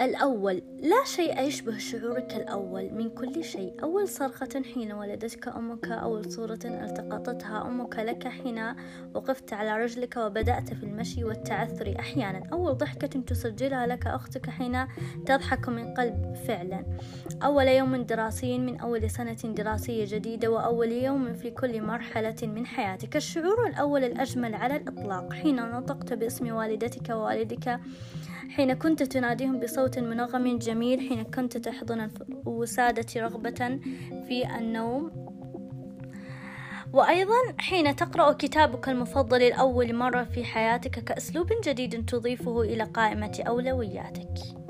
الأول لا شيء يشبه شعورك الأول من كل شيء. أول صرخة حين ولدتك أمك أول صورة التقطتها أمك لك حين وقفت على رجلك وبدأت في المشي والتعثر أحيانا. أول ضحكة تسجلها لك أختك حين تضحك من قلب فعلا. أول يوم دراسي من أول سنة دراسية جديدة وأول يوم في كل مرحلة من حياتك. الشعور الأول الأجمل على الإطلاق. حين نطقت باسم والدتك ووالدك حين كنت تناديهم بصوت منغم جميل حين كنت تحضن الوسادة رغبة في النوم. وأيضا حين تقرأ كتابك المفضل لأول مرة في حياتك كأسلوب جديد تضيفه إلى قائمة أولوياتك.